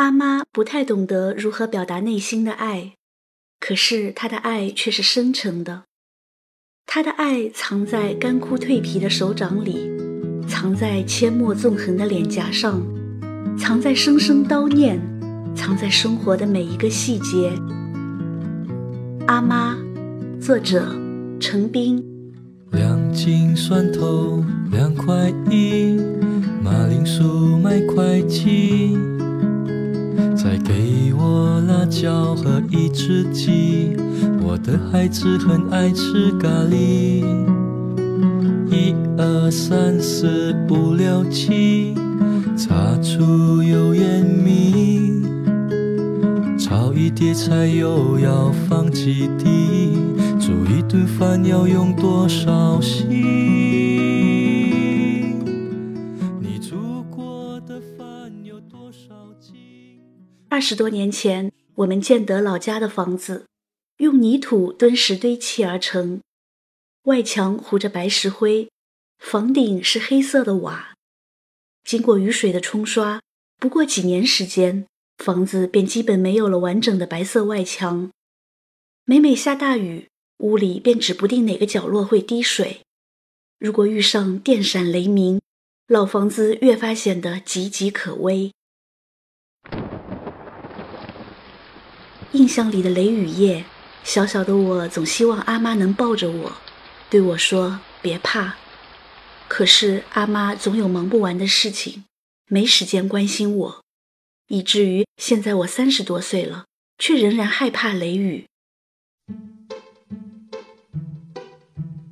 阿妈不太懂得如何表达内心的爱，可是她的爱却是深沉的。她的爱藏在干枯蜕皮的手掌里，藏在阡陌纵横的脸颊上，藏在声声叨念，藏在生活的每一个细节。阿妈，作者陈斌。两斤蒜头两块一，马铃薯买块七，再给我辣椒和一只鸡。我的孩子很爱吃咖喱。一二三四五六七，擦出油烟米，炒一碟菜又要放几滴。煮一顿饭要用多少心？二十多年前，我们建德老家的房子，用泥土墩石堆砌而成，外墙糊着白石灰，房顶是黑色的瓦。经过雨水的冲刷，不过几年时间，房子便基本没有了完整的白色外墙。每每下大雨，屋里便指不定哪个角落会滴水。如果遇上电闪雷鸣，老房子越发显得岌岌可危。印象里的雷雨夜，小小的我总希望阿妈能抱着我，对我说：“别怕。”可是阿妈总有忙不完的事情，没时间关心我，以至于现在我三十多岁了，却仍然害怕雷雨。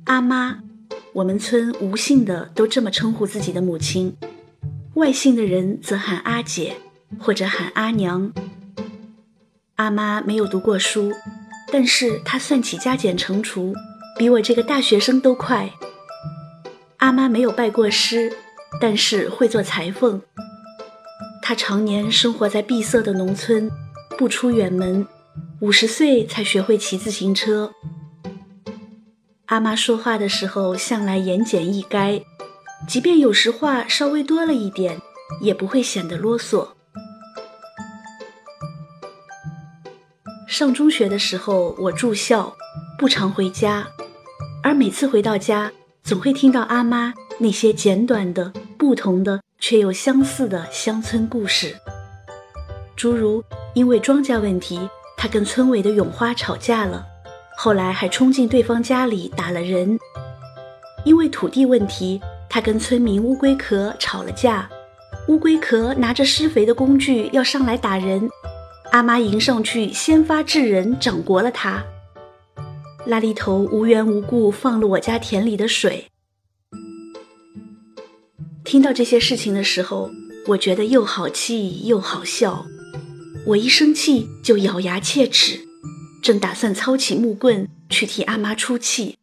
阿妈，我们村无姓的都这么称呼自己的母亲，外姓的人则喊阿姐或者喊阿娘。阿妈没有读过书，但是她算起加减乘除，比我这个大学生都快。阿妈没有拜过师，但是会做裁缝。她常年生活在闭塞的农村，不出远门，五十岁才学会骑自行车。阿妈说话的时候向来言简意赅，即便有时话稍微多了一点，也不会显得啰嗦。上中学的时候，我住校，不常回家，而每次回到家，总会听到阿妈那些简短的、不同的却又相似的乡村故事，诸如因为庄稼问题，她跟村委的永花吵架了。后来还冲进对方家里打了人，因为土地问题，他跟村民乌龟壳吵了架，乌龟壳拿着施肥的工具要上来打人，阿妈迎上去先发制人，掌掴了他。拉力头无缘无故放了我家田里的水。听到这些事情的时候，我觉得又好气又好笑，我一生气就咬牙切齿。正打算操起木棍去替阿妈出气，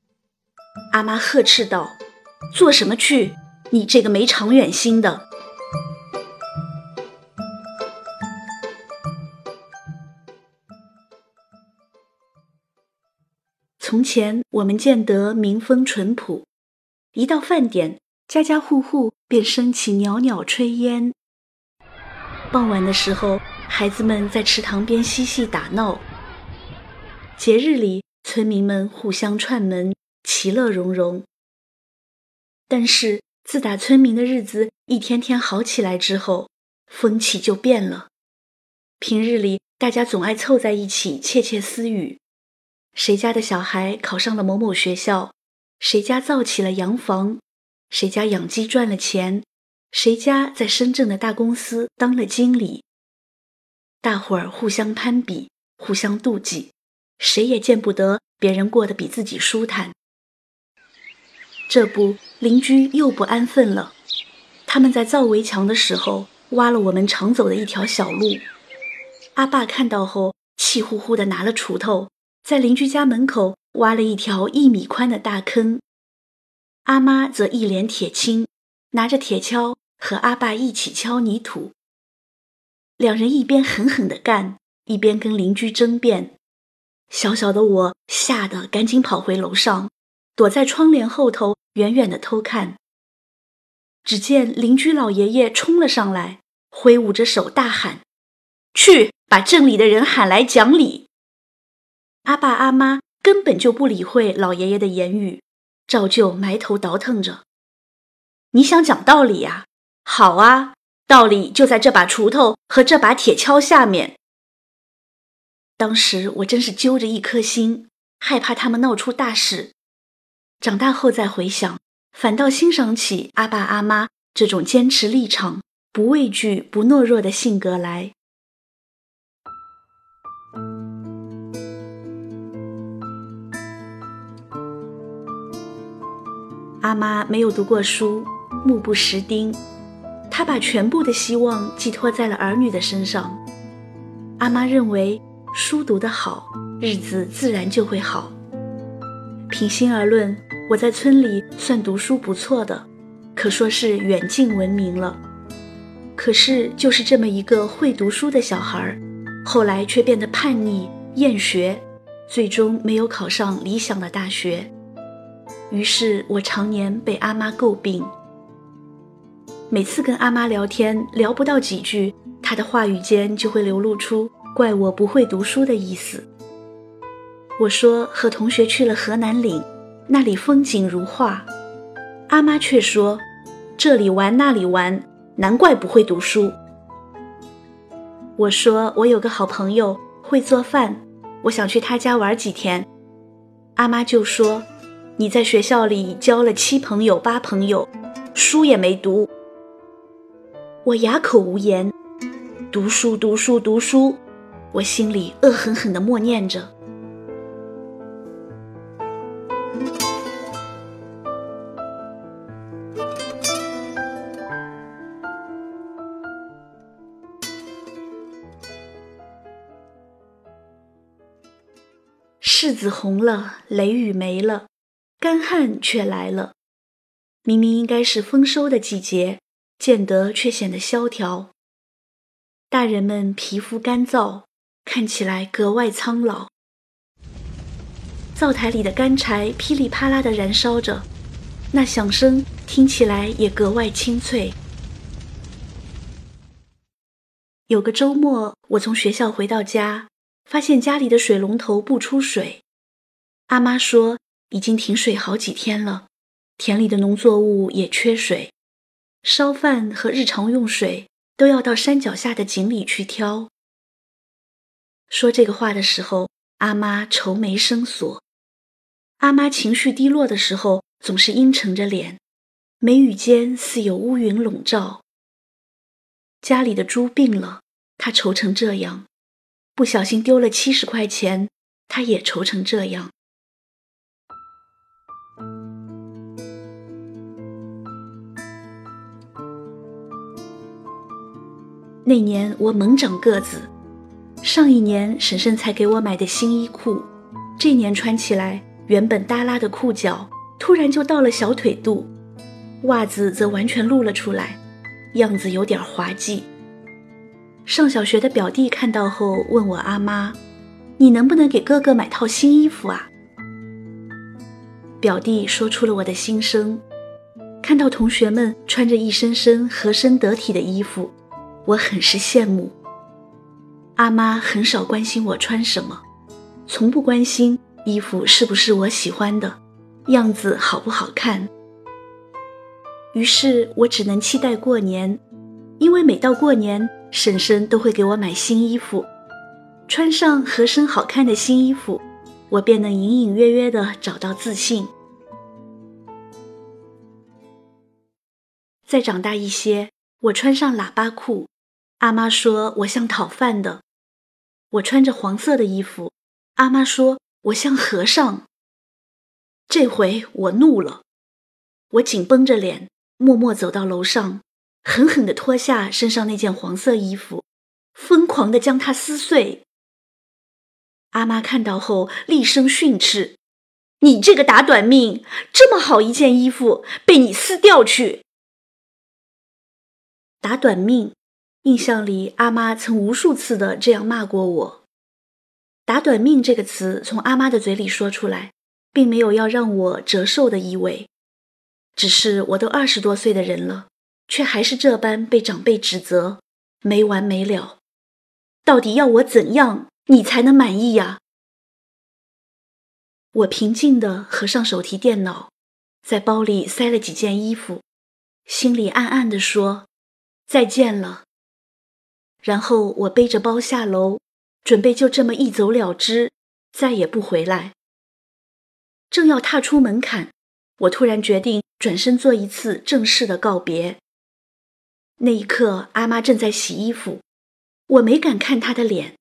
阿妈呵斥道：“做什么去？你这个没长远心的！”从前我们见得民风淳朴，一到饭点，家家户户便升起袅袅炊烟。傍晚的时候，孩子们在池塘边嬉戏打闹。节日里，村民们互相串门，其乐融融。但是，自打村民的日子一天天好起来之后，风气就变了。平日里，大家总爱凑在一起窃窃私语：谁家的小孩考上了某某学校？谁家造起了洋房？谁家养鸡赚了钱？谁家在深圳的大公司当了经理？大伙儿互相攀比，互相妒忌。谁也见不得别人过得比自己舒坦。这不，邻居又不安分了。他们在造围墙的时候，挖了我们常走的一条小路。阿爸看到后，气呼呼地拿了锄头，在邻居家门口挖了一条一米宽的大坑。阿妈则一脸铁青，拿着铁锹和阿爸一起敲泥土。两人一边狠狠地干，一边跟邻居争辩。小小的我吓得赶紧跑回楼上，躲在窗帘后头，远远的偷看。只见邻居老爷爷冲了上来，挥舞着手大喊：“去把镇里的人喊来讲理。阿爸阿妈根本就不理会老爷爷的言语，照旧埋头倒腾着。你想讲道理呀？好啊，道理就在这把锄头和这把铁锹下面。当时我真是揪着一颗心，害怕他们闹出大事。长大后再回想，反倒欣赏起阿爸阿妈这种坚持立场、不畏惧、不懦弱的性格来。阿妈没有读过书，目不识丁，她把全部的希望寄托在了儿女的身上。阿妈认为。书读得好，日子自然就会好。平心而论，我在村里算读书不错的，可说是远近闻名了。可是，就是这么一个会读书的小孩，后来却变得叛逆、厌学，最终没有考上理想的大学。于是我常年被阿妈诟病。每次跟阿妈聊天，聊不到几句，她的话语间就会流露出。怪我不会读书的意思。我说和同学去了河南岭，那里风景如画。阿妈却说这里玩那里玩，难怪不会读书。我说我有个好朋友会做饭，我想去他家玩几天。阿妈就说你在学校里交了七朋友八朋友，书也没读。我哑口无言，读书读书读书。我心里恶狠狠地默念着：“柿子红了，雷雨没了，干旱却来了。明明应该是丰收的季节，见得却显得萧条。大人们皮肤干燥。”看起来格外苍老。灶台里的干柴噼里啪啦地燃烧着，那响声听起来也格外清脆。有个周末，我从学校回到家，发现家里的水龙头不出水。阿妈说已经停水好几天了，田里的农作物也缺水，烧饭和日常用水都要到山脚下的井里去挑。说这个话的时候，阿妈愁眉深锁。阿妈情绪低落的时候，总是阴沉着脸，眉宇间似有乌云笼罩。家里的猪病了，她愁成这样；不小心丢了七十块钱，她也愁成这样。那年我猛长个子。上一年婶婶才给我买的新衣裤，这年穿起来原本耷拉的裤脚，突然就到了小腿肚，袜子则完全露了出来，样子有点滑稽。上小学的表弟看到后问我阿妈：“你能不能给哥哥买套新衣服啊？”表弟说出了我的心声，看到同学们穿着一身身合身得体的衣服，我很是羡慕。阿妈很少关心我穿什么，从不关心衣服是不是我喜欢的，样子好不好看。于是我只能期待过年，因为每到过年，婶婶都会给我买新衣服。穿上合身好看的新衣服，我便能隐隐约约地找到自信。再长大一些，我穿上喇叭裤，阿妈说我像讨饭的。我穿着黄色的衣服，阿妈说我像和尚。这回我怒了，我紧绷着脸，默默走到楼上，狠狠地脱下身上那件黄色衣服，疯狂地将它撕碎。阿妈看到后厉声训斥：“你这个打短命，这么好一件衣服被你撕掉去！”打短命。印象里，阿妈曾无数次的这样骂过我。“打短命”这个词从阿妈的嘴里说出来，并没有要让我折寿的意味，只是我都二十多岁的人了，却还是这般被长辈指责，没完没了。到底要我怎样，你才能满意呀？我平静地合上手提电脑，在包里塞了几件衣服，心里暗暗地说：“再见了。”然后我背着包下楼，准备就这么一走了之，再也不回来。正要踏出门槛，我突然决定转身做一次正式的告别。那一刻，阿妈正在洗衣服，我没敢看她的脸，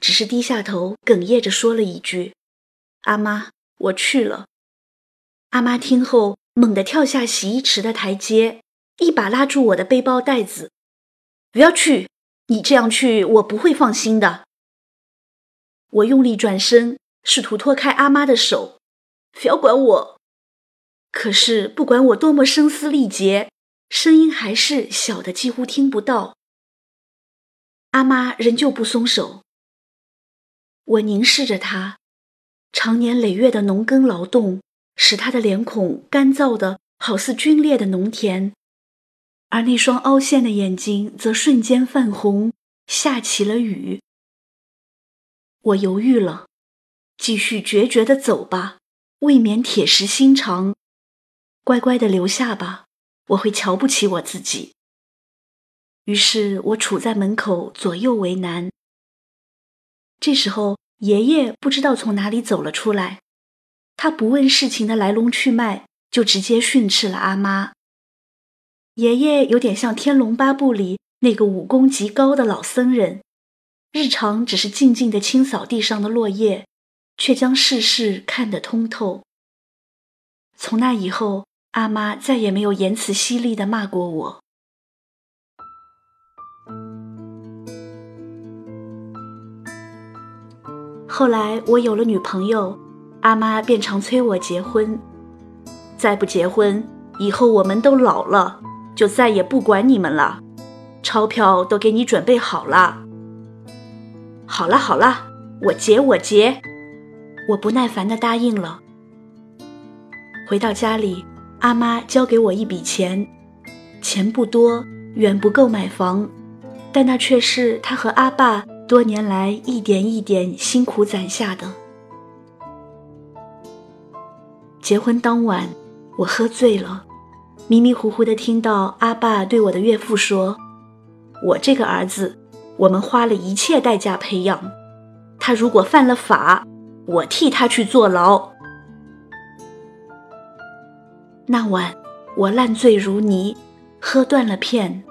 只是低下头，哽咽着说了一句：“阿妈，我去了。”阿妈听后，猛地跳下洗衣池的台阶，一把拉住我的背包带子：“不要去，你这样去，我不会放心的。”我用力转身，试图脱开阿妈的手：“不要管我。”可是，不管我多么声嘶力竭。声音还是小的，几乎听不到。阿妈仍旧不松手。我凝视着她，长年累月的农耕劳动使她的脸孔干燥的好似皲裂的农田，而那双凹陷的眼睛则瞬间泛红，下起了雨。我犹豫了，继续决绝的走吧，未免铁石心肠；乖乖的留下吧。我会瞧不起我自己，于是我杵在门口，左右为难。这时候，爷爷不知道从哪里走了出来，他不问事情的来龙去脉，就直接训斥了阿妈。爷爷有点像《天龙八部》里那个武功极高的老僧人，日常只是静静的清扫地上的落叶，却将世事看得通透。从那以后。阿妈再也没有言辞犀利的骂过我。后来我有了女朋友，阿妈便常催我结婚。再不结婚，以后我们都老了，就再也不管你们了。钞票都给你准备好了。好了好了，我结我结。我不耐烦的答应了。回到家里。阿妈交给我一笔钱，钱不多，远不够买房，但那却是她和阿爸多年来一点一点辛苦攒下的。结婚当晚，我喝醉了，迷迷糊糊的听到阿爸对我的岳父说：“我这个儿子，我们花了一切代价培养，他如果犯了法，我替他去坐牢。”那晚，我烂醉如泥，喝断了片。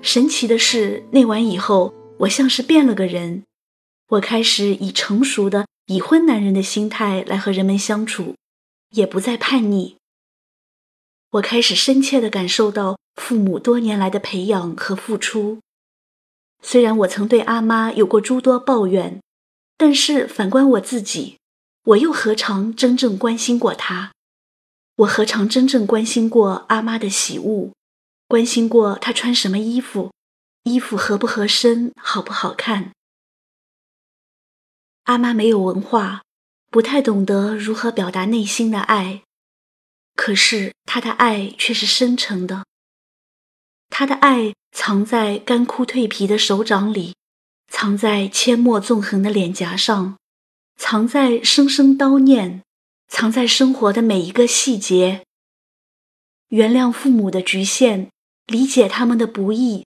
神奇的是，那晚以后，我像是变了个人。我开始以成熟的已婚男人的心态来和人们相处，也不再叛逆。我开始深切地感受到父母多年来的培养和付出。虽然我曾对阿妈有过诸多抱怨，但是反观我自己，我又何尝真正关心过她？我何尝真正关心过阿妈的喜恶，关心过她穿什么衣服，衣服合不合身，好不好看？阿妈没有文化，不太懂得如何表达内心的爱，可是他的爱却是深沉的。他的爱藏在干枯蜕皮的手掌里，藏在阡陌纵横的脸颊上，藏在声声叨念。藏在生活的每一个细节。原谅父母的局限，理解他们的不易，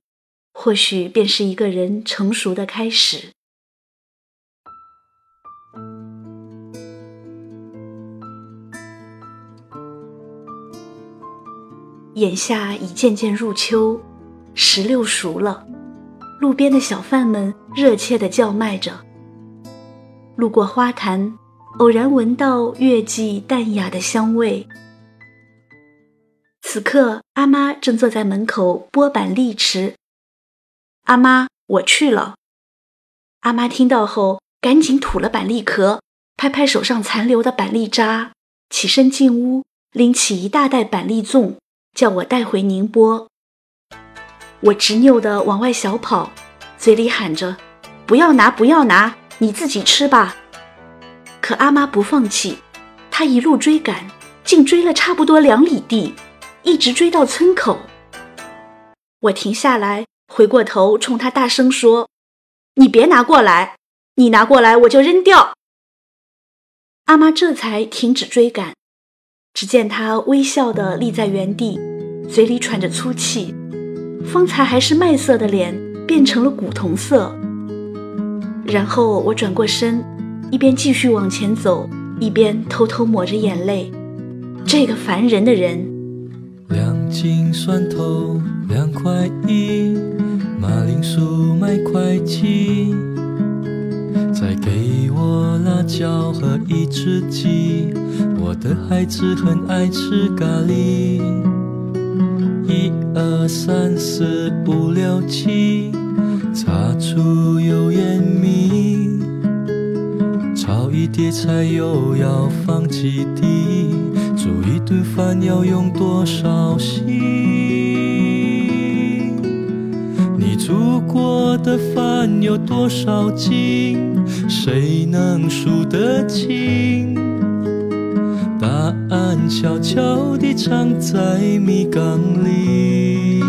或许便是一个人成熟的开始。眼下已渐渐入秋，石榴熟了，路边的小贩们热切的叫卖着。路过花坛。偶然闻到月季淡雅的香味。此刻，阿妈正坐在门口剥板栗吃。阿妈，我去了。阿妈听到后，赶紧吐了板栗壳，拍拍手上残留的板栗渣，起身进屋，拎起一大袋板栗粽，叫我带回宁波。我执拗地往外小跑，嘴里喊着：“不要拿，不要拿，你自己吃吧。”可阿妈不放弃，她一路追赶，竟追了差不多两里地，一直追到村口。我停下来，回过头冲她大声说：“你别拿过来，你拿过来我就扔掉。”阿妈这才停止追赶。只见他微笑地立在原地，嘴里喘着粗气，方才还是麦色的脸变成了古铜色。然后我转过身，一边继续往前走，一边偷偷抹着眼泪。这个烦人的人。两斤蒜头两块一，马铃薯买块几，再给我辣椒和一只鸡。我的孩子很爱吃咖喱，一二三四五六七，擦出油烟米，炒一碟菜又要放几滴，煮一顿饭要用多少心？你煮过的饭有多少斤？谁能数得清？答案悄悄地藏在米缸里。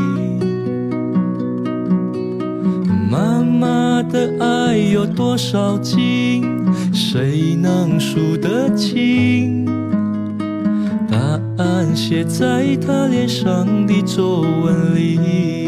妈妈的爱有多少斤？谁能数得清？答案写在她脸上的皱纹里。